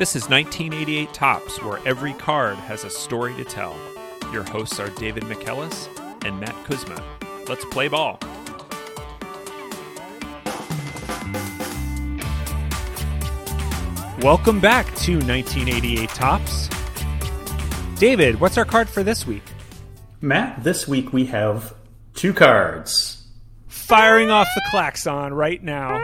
This is 1988 Topps, where every card has a story to tell. Your hosts are David McKellis and Matt Kuzma. Let's play ball. Welcome back to 1988 Topps. David, what's our card for this week? Matt, this week we have two cards. Firing off the klaxon right now.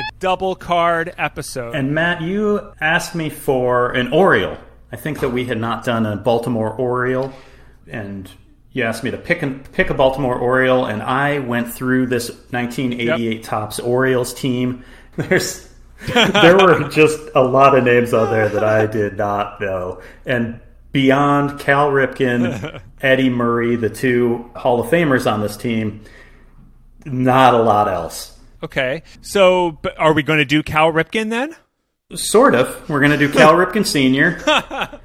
A double card episode. And Matt, you asked me for an Oriole. I think that we had not done a Baltimore Oriole, and you asked me to pick and pick a Baltimore Oriole, and I went through this 1988 yep. Topps Orioles team. There's there were just a lot of names out there that I did not know, and beyond Cal Ripken, Eddie Murray, the two Hall of Famers on this team, not a lot else. Okay. So, are we going to do Cal Ripken then? Sort of. We're going to do Cal Ripken Sr.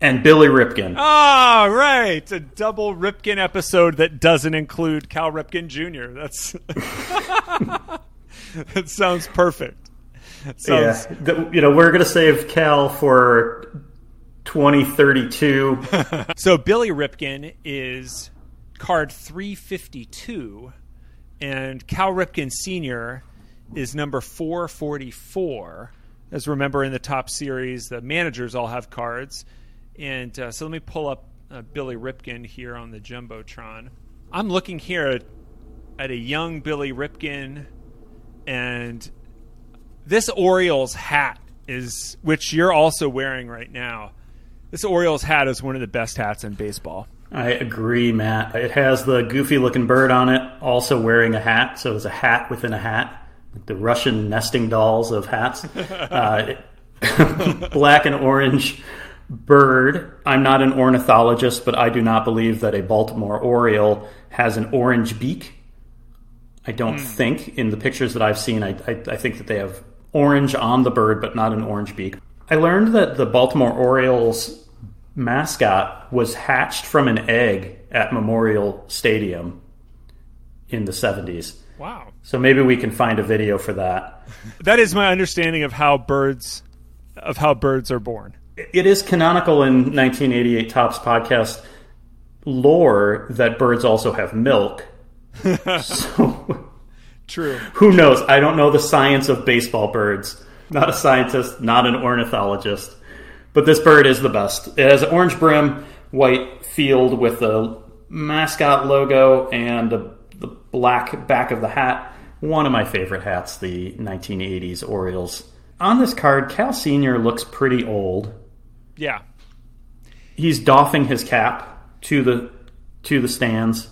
and Billy Ripken. Ah, oh, right. A double Ripken episode that doesn't include Cal Ripken Jr. That's That sounds perfect. sounds... Yeah. You know, we're going to save Cal for 2032. so Billy Ripken is card 352 and Cal Ripken Sr. is number 444. As remember in the Topps series, the managers all have cards. And uh, so let me pull up uh, Billy Ripken here on the Jumbotron. I'm looking here at, at a young Billy Ripken, and this Orioles hat is, which you're also wearing right now. This Orioles hat is one of the best hats in baseball. I agree, Matt. It has the goofy looking bird on it, also wearing a hat. So it's a hat within a hat, the Russian nesting dolls of hats. Uh, black and orange bird. I'm not an ornithologist, but I do not believe that a Baltimore Oriole has an orange beak. I don't mm. think in the pictures that I've seen, I, I, I think that they have orange on the bird, but not an orange beak. I learned that the Baltimore Orioles mascot was hatched from an egg at Memorial Stadium in the 70s. Wow. So maybe we can find a video for that. that is my understanding of how birds of how birds are born. It is canonical in 1988 Topps podcast lore that birds also have milk. so True. Who knows? I don't know the science of baseball birds. Not a scientist, not an ornithologist. But this bird is the best. It has an orange brim, white field with the mascot logo and the, the black back of the hat. One of my favorite hats, the 1980s Orioles. On this card, Cal Sr. looks pretty old. Yeah. He's doffing his cap to the to the stands.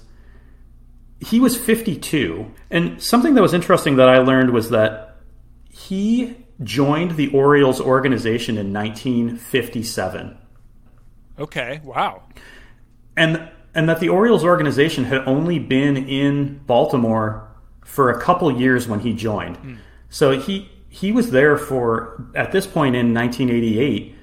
He was 52. And something that was interesting that I learned was that he joined the Orioles organization in 1957. Okay, wow. And and that the Orioles organization had only been in Baltimore for a couple years when he joined. Mm. So he he was there for at this point in 1988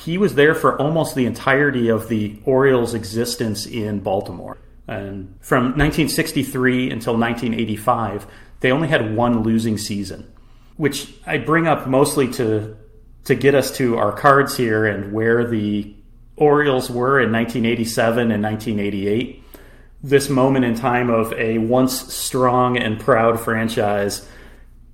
he was there for almost the entirety of the Orioles existence in Baltimore. And from 1963 until 1985, they only had one losing season which I bring up mostly to to get us to our cards here and where the Orioles were in 1987 and 1988. This moment in time of a once strong and proud franchise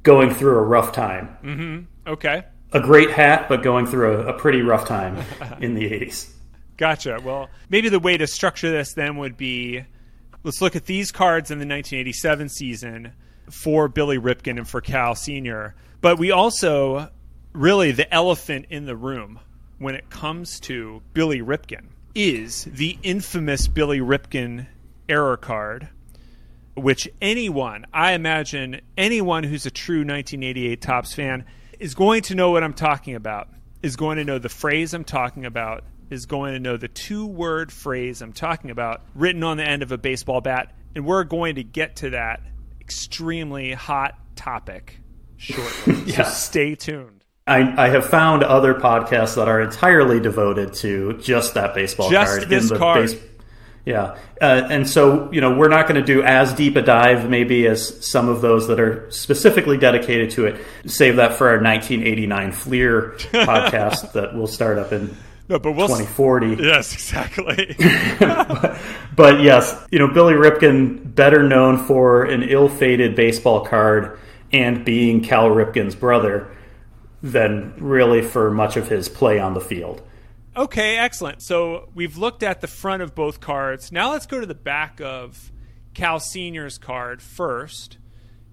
going through a rough time. Mm-hmm. Okay. A great hat, but going through a, a pretty rough time in the 80s. Gotcha. Well, maybe the way to structure this then would be let's look at these cards in the 1987 season for Billy Ripken and for Cal Sr. But we also, really, the elephant in the room when it comes to Billy Ripken is the infamous Billy Ripken error card, which anyone, I imagine, anyone who's a true 1988 Topps fan is going to know what I'm talking about, is going to know the phrase I'm talking about, is going to know the two word phrase I'm talking about written on the end of a baseball bat. And we're going to get to that extremely hot topic shortly. yeah. So stay tuned. I, I, have found other podcasts that are entirely devoted to just that baseball just card. This in the card. Base, Yeah. Uh, and so, you know, we're not going to do as deep a dive maybe as some of those that are specifically dedicated to it. Save that for our 1989 Fleer podcast that we'll start up in no, but we'll 2040. Yes, exactly. but, but, yes, you know, Billy Ripken, better known for an ill fated baseball card and being Cal Ripken's brother than really for much of his play on the field. Okay, excellent. So we've looked at the front of both cards. Now let's go to the back of Cal Senior's card first.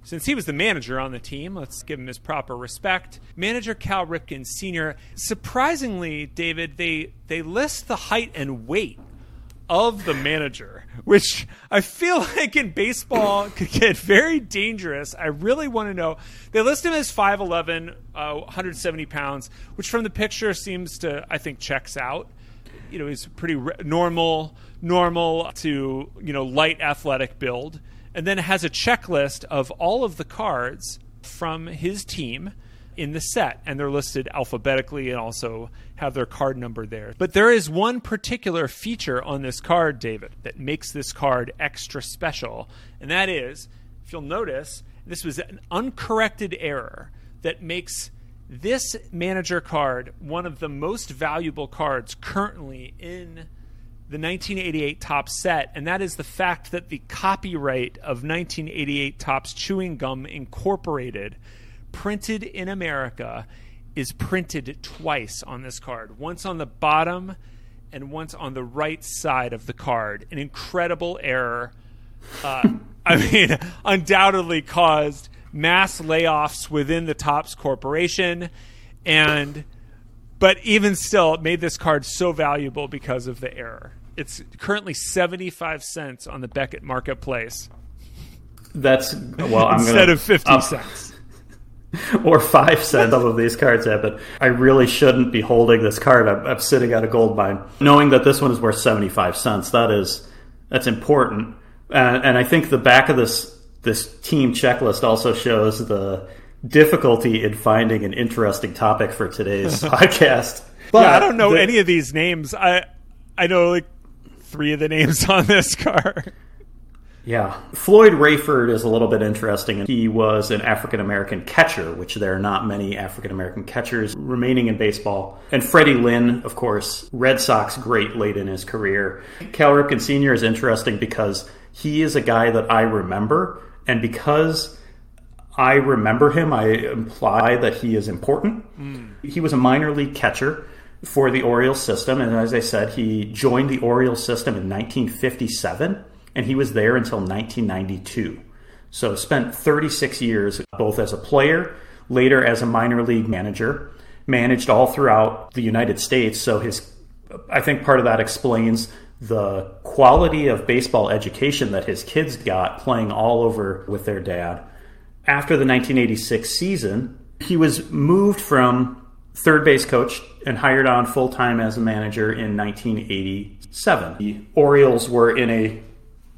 Since he was the manager on the team, let's give him his proper respect. Manager Cal Ripken Sr. Surprisingly, David, they they list the height and weight of the manager, which I feel like in baseball could get very dangerous. I really want to know. They list him as 5'11, uh, 170 pounds, which from the picture seems to, I think, checks out. You know, he's pretty re- normal, normal to, you know, light athletic build. And then it has a checklist of all of the cards from his team in the set, and they're listed alphabetically and also have their card number there. But there is one particular feature on this card, David, that makes this card extra special, and that is, if you'll notice, this was an uncorrected error that makes this manager card one of the most valuable cards currently in the 1988 Topps set, and that is the fact that the copyright of 1988 Topps Chewing Gum Incorporated printed in America is printed twice on this card once on the bottom and once on the right side of the card. An incredible error. Uh, I mean, undoubtedly caused mass layoffs within the Topps Corporation. And, but even still, it made this card so valuable because of the error. It's currently 75 cents on the Beckett marketplace. That's, well, I'm Instead gonna, of 50 uh, cents. or five cents some of these cards have, but I really shouldn't be holding this card. I'm, I'm, sitting at a gold mine, knowing that this one is worth 75 cents. That is, that's important. Uh, and I think the back of this, this team checklist also shows the difficulty in finding an interesting topic for today's podcast. But yeah, I don't know the, any of these names. I, I know like three of the names on this card. Yeah. Floyd Rayford is a little bit interesting. He was an African American catcher, which there are not many African American catchers remaining in baseball. And Freddie Lynn, of course, Red Sox great late in his career. Cal Ripken Sr. is interesting because he is a guy that I remember. And because I remember him, I imply that he is important. Mm. He was a minor league catcher for the Orioles system. And as I said, he joined the Orioles system in 1957 and he was there until 1992. So spent 36 years both as a player, later as a minor league manager, managed all throughout the United States. So his I think part of that explains the quality of baseball education that his kids got playing all over with their dad. After the 1986 season, he was moved from third base coach and hired on full time as a manager in 1987. The Orioles were in a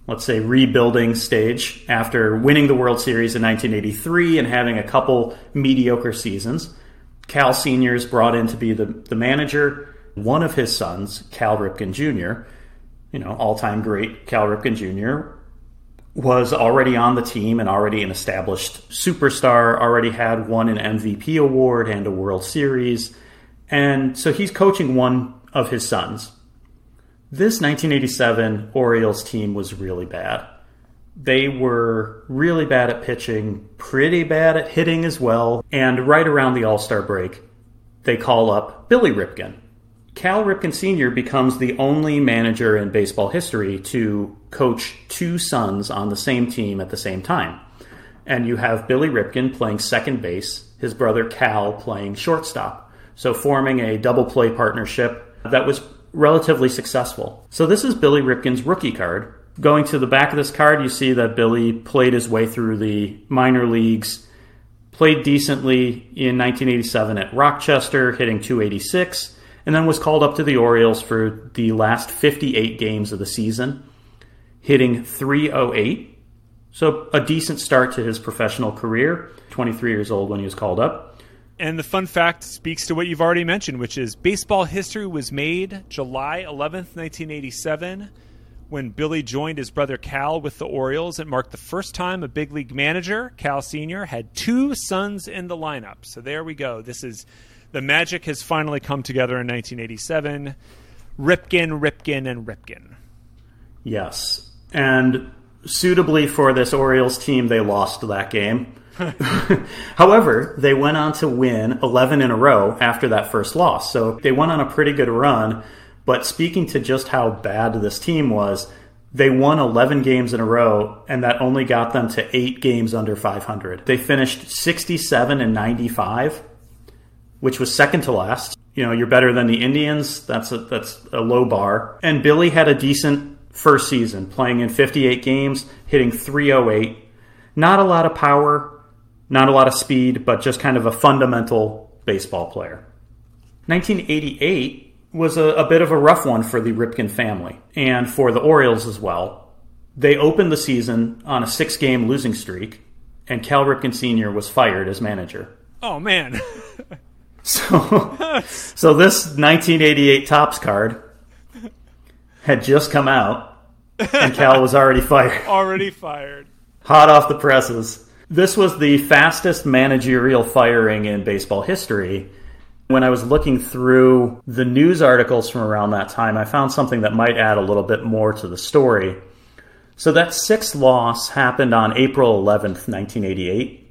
let's say, rebuilding stage after winning the World Series in 1983 and having a couple mediocre seasons. Cal Sr. is brought in to be the, the manager. One of his sons, Cal Ripken Jr., you know, all time great Cal Ripken Jr., was already on the team and already an established superstar, already had won an MVP award and a World Series. And so he's coaching one of his sons, this 1987 Orioles team was really bad. They were really bad at pitching, pretty bad at hitting as well, and right around the All Star break, they call up Billy Ripken. Cal Ripken Sr. becomes the only manager in baseball history to coach two sons on the same team at the same time. And you have Billy Ripken playing second base, his brother Cal playing shortstop. So forming a double play partnership that was relatively successful. So this is Billy Ripken's rookie card. Going to the back of this card, you see that Billy played his way through the minor leagues, played decently in 1987 at Rochester, hitting 286, and then was called up to the Orioles for the last 58 games of the season, hitting 308. So a decent start to his professional career. 23 years old when he was called up. And the fun fact speaks to what you've already mentioned, which is baseball history was made July 11th, 1987, when Billy joined his brother Cal with the Orioles. It marked the first time a big league manager, Cal Sr., had two sons in the lineup. So there we go. This is the magic has finally come together in 1987. Ripken, Ripken, and Ripken. Yes. And suitably for this Orioles team, they lost that game. However, they went on to win 11 in a row after that first loss. So they went on a pretty good run. But speaking to just how bad this team was, they won 11 games in a row, and that only got them to eight games under 500. They finished 67 and 95, which was second to last. You know, you're better than the Indians. That's a, that's a low bar. And Billy had a decent first season, playing in 58 games, hitting 308. Not a lot of power, not a lot of speed, but just kind of a fundamental baseball player. 1988 was a, a bit of a rough one for the Ripken family and for the Orioles as well. They opened the season on a six game losing streak, and Cal Ripken Sr. was fired as manager. Oh, man. so, so this 1988 Topps card had just come out, and Cal was already fired. Already fired. Hot off the presses. This was the fastest managerial firing in baseball history when I was looking through the news articles from around that time, I found something that might add a little bit more to the story. So that sixth loss happened on April 11th, 1988.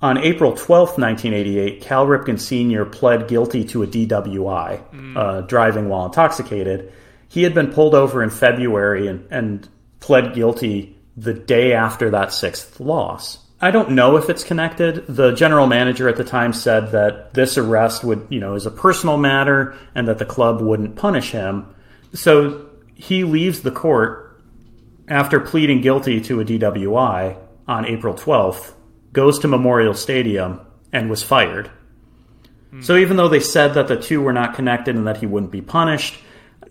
On April 12th, 1988, Cal Ripken Sr. pled guilty to a DWI, mm. uh, driving while intoxicated. He had been pulled over in February and, and pled guilty the day after that sixth loss. I don't know if it's connected. The general manager at the time said that this arrest would, you know, is a personal matter and that the club wouldn't punish him. So he leaves the court after pleading guilty to a DWI on April 12th, goes to Memorial Stadium, and was fired. Hmm. So even though they said that the two were not connected and that he wouldn't be punished,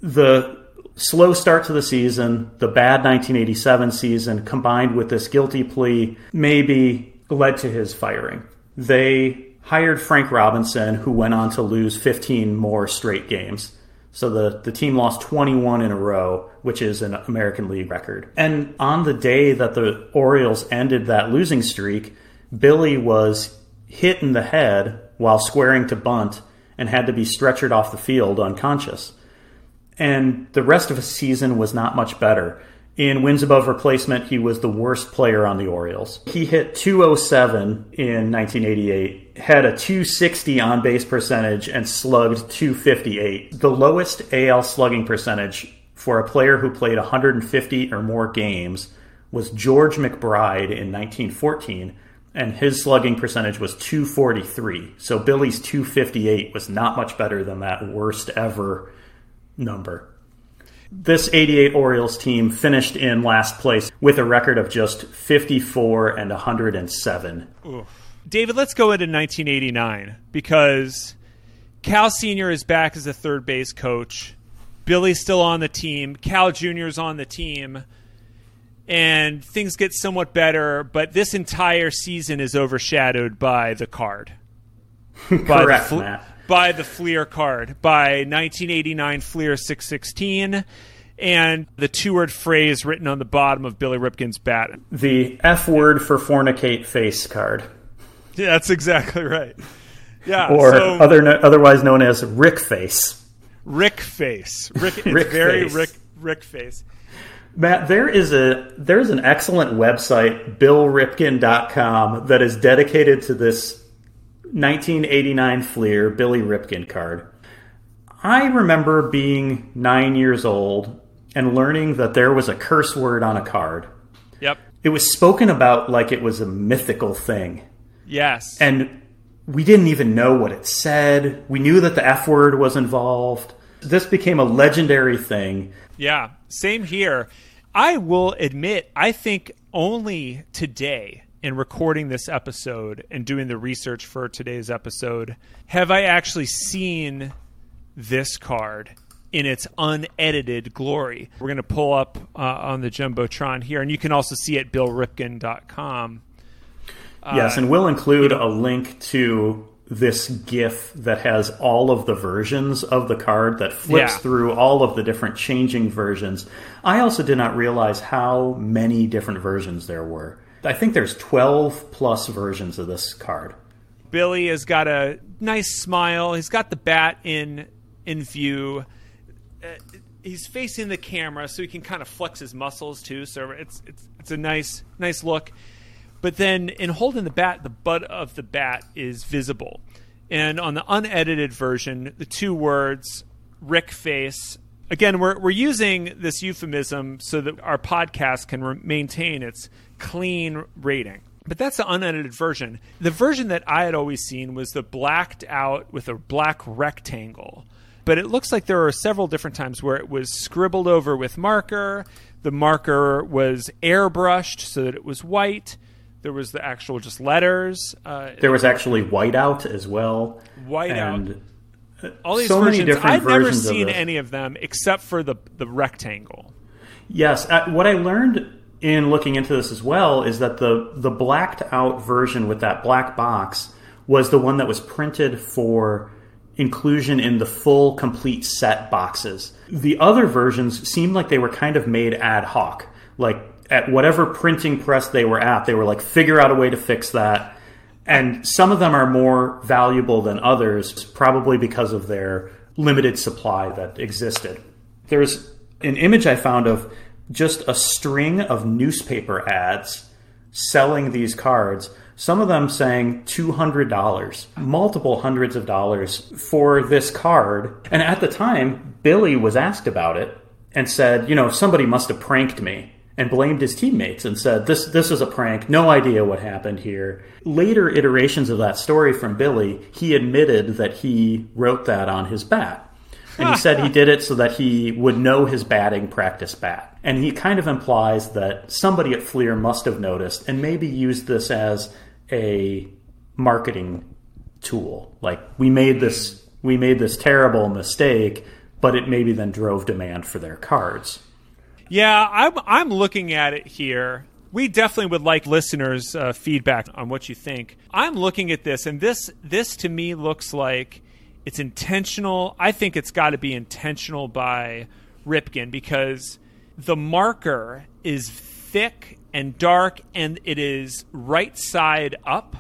the slow start to the season, the bad 1987 season, combined with this guilty plea, maybe led to his firing. They hired Frank Robinson, who went on to lose 15 more straight games. So the, the team lost 21 in a row, which is an American League record. And on the day that the Orioles ended that losing streak, Billy was hit in the head while squaring to bunt and had to be stretchered off the field unconscious and the rest of his season was not much better. In wins above replacement, he was the worst player on the Orioles. He hit 207 in 1988, had a 260 on base percentage, and slugged 258. The lowest AL slugging percentage for a player who played 150 or more games was George McBride in 1914, and his slugging percentage was 243. So Billy's 258 was not much better than that worst ever number. This 88 Orioles team finished in last place with a record of just 54 and 107. Oof. David, let's go into 1989 because Cal Sr. is back as a third base coach. Billy's still on the team. Cal Jr. is on the team. And things get somewhat better, but this entire season is overshadowed by the card. Correct, the Matt by the Fleer card, by 1989 Fleer 616, and the two word phrase written on the bottom of Billy Ripken's bat. The F word for fornicate face card. Yeah, that's exactly right. Yeah, or so, other otherwise known as Rick face. Rick face. Rick. It's Rick very face. Rick. Rick face. Matt, there is a there's an excellent website, BillRipken.com, that is dedicated to this 1989 Fleer Billy Ripken card. I remember being nine years old and learning that there was a curse word on a card. Yep. It was spoken about like it was a mythical thing. Yes. And we didn't even know what it said. We knew that the F word was involved. This became a legendary thing. Yeah, same here. I will admit, I think only today in recording this episode and doing the research for today's episode, have I actually seen this card in its unedited glory? We're going to pull up uh, on the Jumbotron here, and you can also see it billripken.com. Yes, uh, and we'll include a link to this GIF that has all of the versions of the card that flips Yeah. through all of the different changing versions. I also did not realize how many different versions there were. I think there's 12 plus versions of this card. Billy has got a nice smile. He's got the bat in in view. Uh, he's facing the camera, so he can kind of flex his muscles too. So it's it's it's a nice nice look. But then in holding the bat, the butt of the bat is visible. And on the unedited version, the two words Rick face. Again, we're we're using this euphemism so that our podcast can re- maintain its clean rating. But that's the unedited version. The version that I had always seen was the blacked out with a black rectangle. But it looks like there are several different times where it was scribbled over with marker. The marker was airbrushed so that it was white. There was the actual just letters. Uh, There was actually whiteout as well. Whiteout. And all these so many versions. I've never versions seen any of them except for the the rectangle. Yes, uh, what I learned in looking into this as well is that the the blacked out version with that black box was the one that was printed for inclusion in the full complete set boxes. The other versions seemed like they were kind of made ad hoc. Like at whatever printing press they were at, they were like figure out a way to fix that. And some of them are more valuable than others, probably because of their limited supply that existed. There's an image I found of just a string of newspaper ads selling these cards, some of them saying $200, multiple hundreds of dollars for this card. And at the time, Billy was asked about it and said, you know, somebody must have pranked me and blamed his teammates and said, this, this is a prank, no idea what happened here. Later iterations of that story from Billy, he admitted that he wrote that on his bat. And he said he did it so that he would know his batting practice bat. And he kind of implies that somebody at Fleer must have noticed and maybe used this as a marketing tool. Like we made this we made this terrible mistake, but it maybe then drove demand for their cards. Yeah, I'm I'm looking at it here. We definitely would like listeners' uh, feedback on what you think. I'm looking at this, and this this to me looks like it's intentional. I think it's got to be intentional by Ripken because the marker is thick and dark, and it is right side up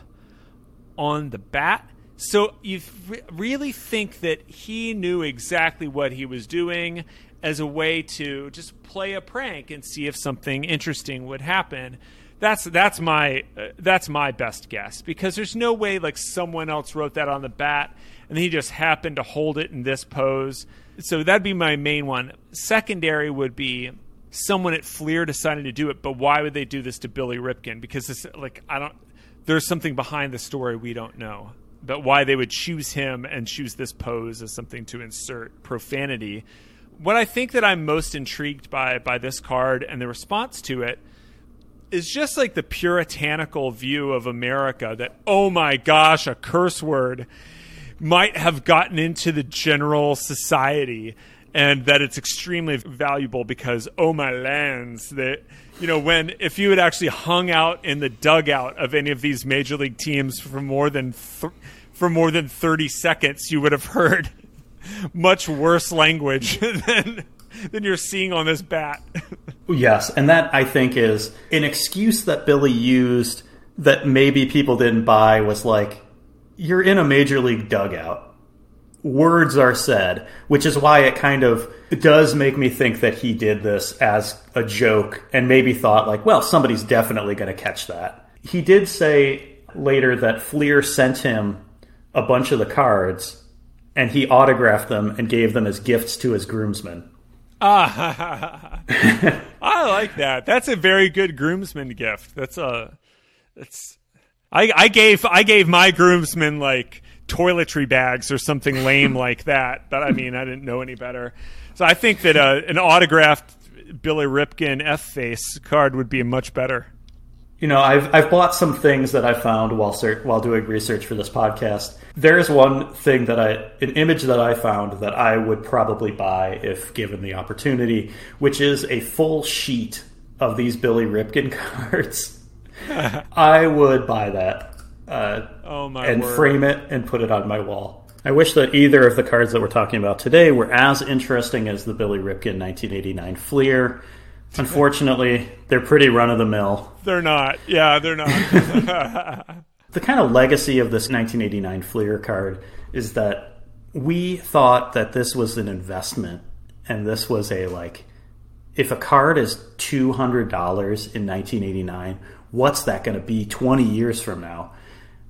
on the bat. So you re- really think that he knew exactly what he was doing as a way to just play a prank and see if something interesting would happen. That's that's my uh, that's my best guess because there's no way like someone else wrote that on the bat and he just happened to hold it in this pose. So that'd be my main one. Secondary would be someone at Fleer decided to do it, but why would they do this to Billy Ripken? Because it's like I don't there's something behind the story we don't know. But why they would choose him and choose this pose as something to insert profanity. What I think that I'm most intrigued by by this card and the response to it is just like the puritanical view of America that oh my gosh, a curse word might have gotten into the general society and that it's extremely valuable because oh my lands that you know when if you had actually hung out in the dugout of any of these major league teams for more than th- for more than 30 seconds you would have heard much worse language than than you're seeing on this bat Yes, and that I think is an excuse that Billy used that maybe people didn't buy was like, you're in a major league dugout. Words are said, which is why it kind of does make me think that he did this as a joke and maybe thought, like, well, somebody's definitely going to catch that. He did say later that Fleer sent him a bunch of the cards and he autographed them and gave them as gifts to his groomsmen. Ah, I like that. That's a very good groomsman gift. That's a that's I I gave I gave my groomsmen like toiletry bags or something lame like that, but I mean I didn't know any better. So I think that uh, an autographed Billy Ripken F face card would be much better. You know, I've I've bought some things that I found while ser- while doing research for this podcast. There's one thing that I an image that I found that I would probably buy if given the opportunity, which is a full sheet of these Billy Ripken cards. I would buy that. uh, oh my and word. frame it and put it on my wall. I wish that either of the cards that we're talking about today were as interesting as the Billy Ripken 1989 Fleer. Unfortunately, they're pretty run of the mill. They're not. Yeah, they're not. The kind of legacy of this 1989 Fleer card is that we thought that this was an investment and this was a like if a card is $200 in 1989, what's that going to be 20 years from now?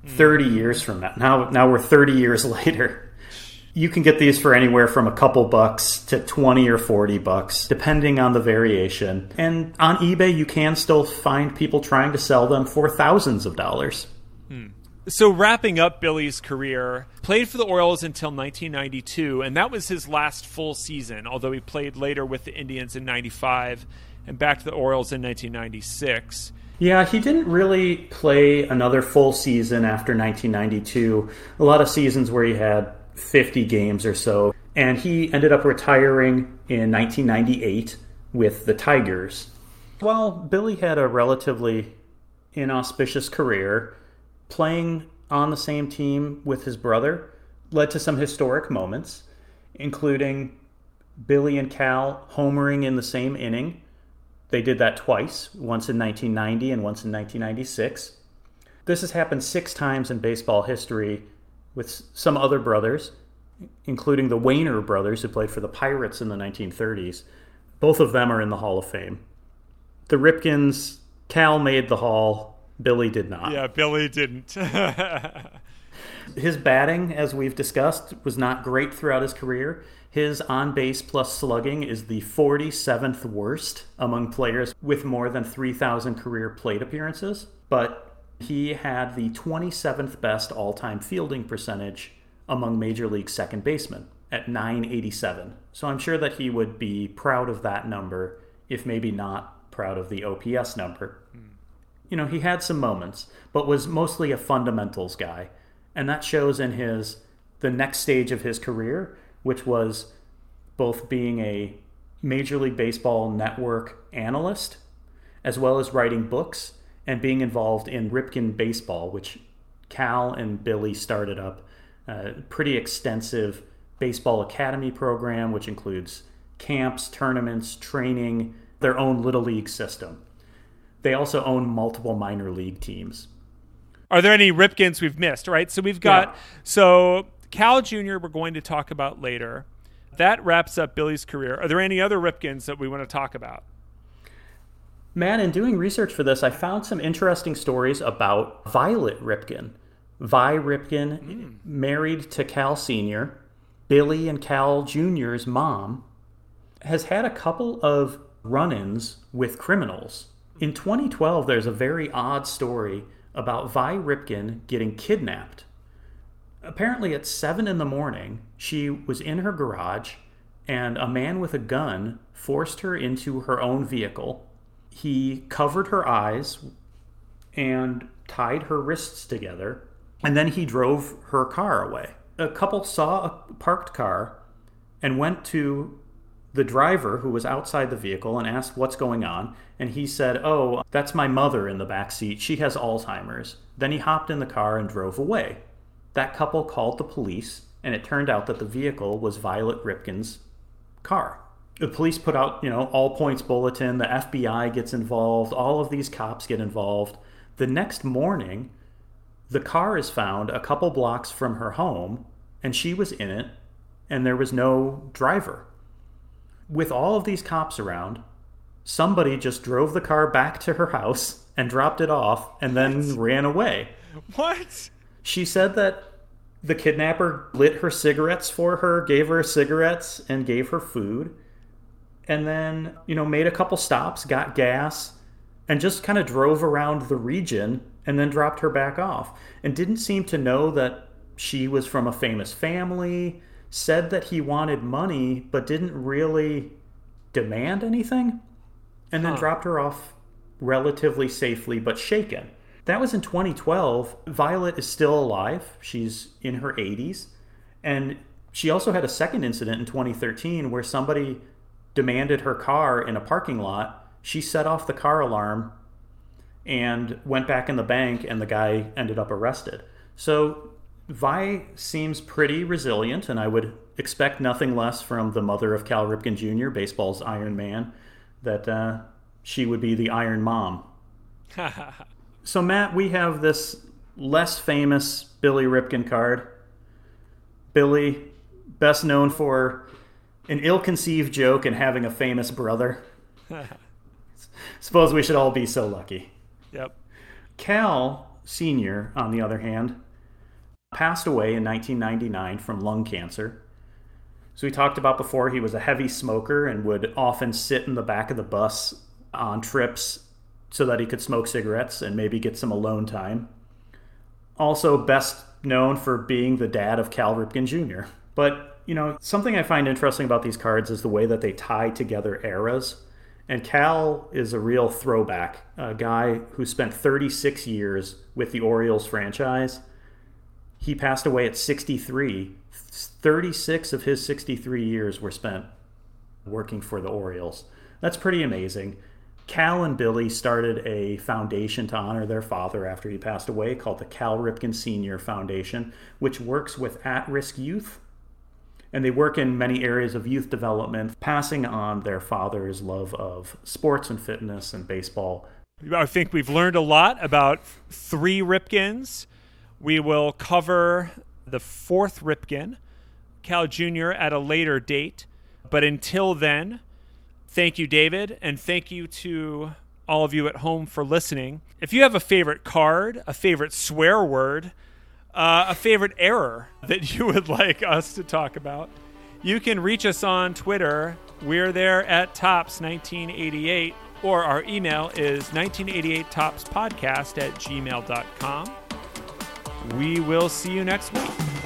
Hmm. 30 years from now. Now now we're 30 years later. You can get these for anywhere from a couple bucks to 20 or 40 bucks depending on the variation. And on eBay you can still find people trying to sell them for thousands of dollars. Hmm. so wrapping up Billy's career, played for the Orioles until 1992, and that was his last full season. Although he played later with the Indians in '95 and back to the Orioles in 1996. Yeah, he didn't really play another full season after 1992. A lot of seasons where he had 50 games or so. And he ended up retiring in 1998 with the Tigers. While Billy had a relatively inauspicious career, playing on the same team with his brother led to some historic moments, including Billy and Cal homering in the same inning. They did that twice, once in 1990 and once in 1996. This has happened six times in baseball history with some other brothers, including the Waner brothers who played for the Pirates in the 1930s. Both of them are in the Hall of Fame. The Ripkens, Cal made the Hall, Billy did not. Yeah, Billy didn't. His batting, as we've discussed, was not great throughout his career. His on base plus slugging is the 47th worst among players with more than 3,000 career plate appearances, but he had the 27th best all time fielding percentage among Major League second basemen at 987. So I'm sure that he would be proud of that number, if maybe not proud of the OPS number. You know, he had some moments, but was mostly a fundamentals guy and that shows in his the next stage of his career which was both being a major league baseball network analyst as well as writing books and being involved in ripken baseball which cal and billy started up a pretty extensive baseball academy program which includes camps tournaments training their own little league system they also own multiple minor league teams Are there any Ripkens we've missed? Right. So we've got Yeah. so Cal Jr. We're going to talk about later. That wraps up Billy's career. Are there any other Ripkens that we want to talk about? Matt, in doing research for this, I found some interesting stories about Violet Ripken. Vi Ripken, hmm. married to Cal Sr., Billy and Cal Jr.'s mom, has had a couple of run ins with criminals. In 2012, there's a very odd story about Vi Ripken getting kidnapped. Apparently, at 7 in the morning, she was in her garage and a man with a gun forced her into her own vehicle. He covered her eyes and tied her wrists together, and then he drove her car away. A couple saw a parked car and went to the driver who was outside the vehicle and asked what's going on and he said oh that's my mother in the back seat. She has alzheimer's. Then he hopped in the car and drove away. That couple called the police and it turned out that the vehicle was violet ripken's car the police put out you know all points bulletin the fbi gets involved all of these cops get involved the next morning the car is found a couple blocks from her home and she was in it and there was no driver with all of these cops around, somebody just drove the car back to her house and dropped it off and then ran away. What? She said that the kidnapper lit her cigarettes for her, gave her cigarettes, and gave her food. And then, you know, made a couple stops, got gas, and just kind of drove around the region and then dropped her back off. And didn't seem to know that she was from a famous family, said that he wanted money, but didn't really demand anything. And then Huh. dropped her off relatively safely, but shaken. That was in 2012. Violet is still alive. She's in her 80s. And she also had a second incident in 2013 where somebody demanded her car in a parking lot. She set off the car alarm and went back in the bank, and the guy ended up arrested. So Vi seems pretty resilient, and I would expect nothing less from the mother of Cal Ripken Jr., baseball's Iron Man, that uh, she would be the Iron Mom. so, Matt, we have this less famous Billy Ripken card. Billy, best known for an ill conceived joke and having a famous brother. Suppose we should all be so lucky. Yep. Cal Sr., on the other hand, passed away in 1999 from lung cancer. So we talked about before he was a heavy smoker and would often sit in the back of the bus on trips so that he could smoke cigarettes and maybe get some alone time. Also, best known for being the dad of Cal Ripken Jr. But, you know, something I find interesting about these cards is the way that they tie together eras. And Cal is a real throwback, a guy who spent 36 years with the Orioles franchise. He passed away at 63. 36 of his 63 years were spent working for the Orioles. That's pretty amazing. Cal and Billy started a foundation to honor their father after he passed away called the Cal Ripken Senior Foundation, which works with at risk youth. And they work in many areas of youth development, passing on their father's love of sports and fitness and baseball. I think we've learned a lot about three Ripkens. We will cover the fourth Ripken, Cal Jr., at a later date. But until then, Thank you, David, and thank you to all of you at home for listening. If you have a favorite card, a favorite swear word, uh, a favorite error that you would like us to talk about, you can reach us on Twitter. We're there at Tops1988, or our email is 1988topspodcast at gmail.com. We will see you next week.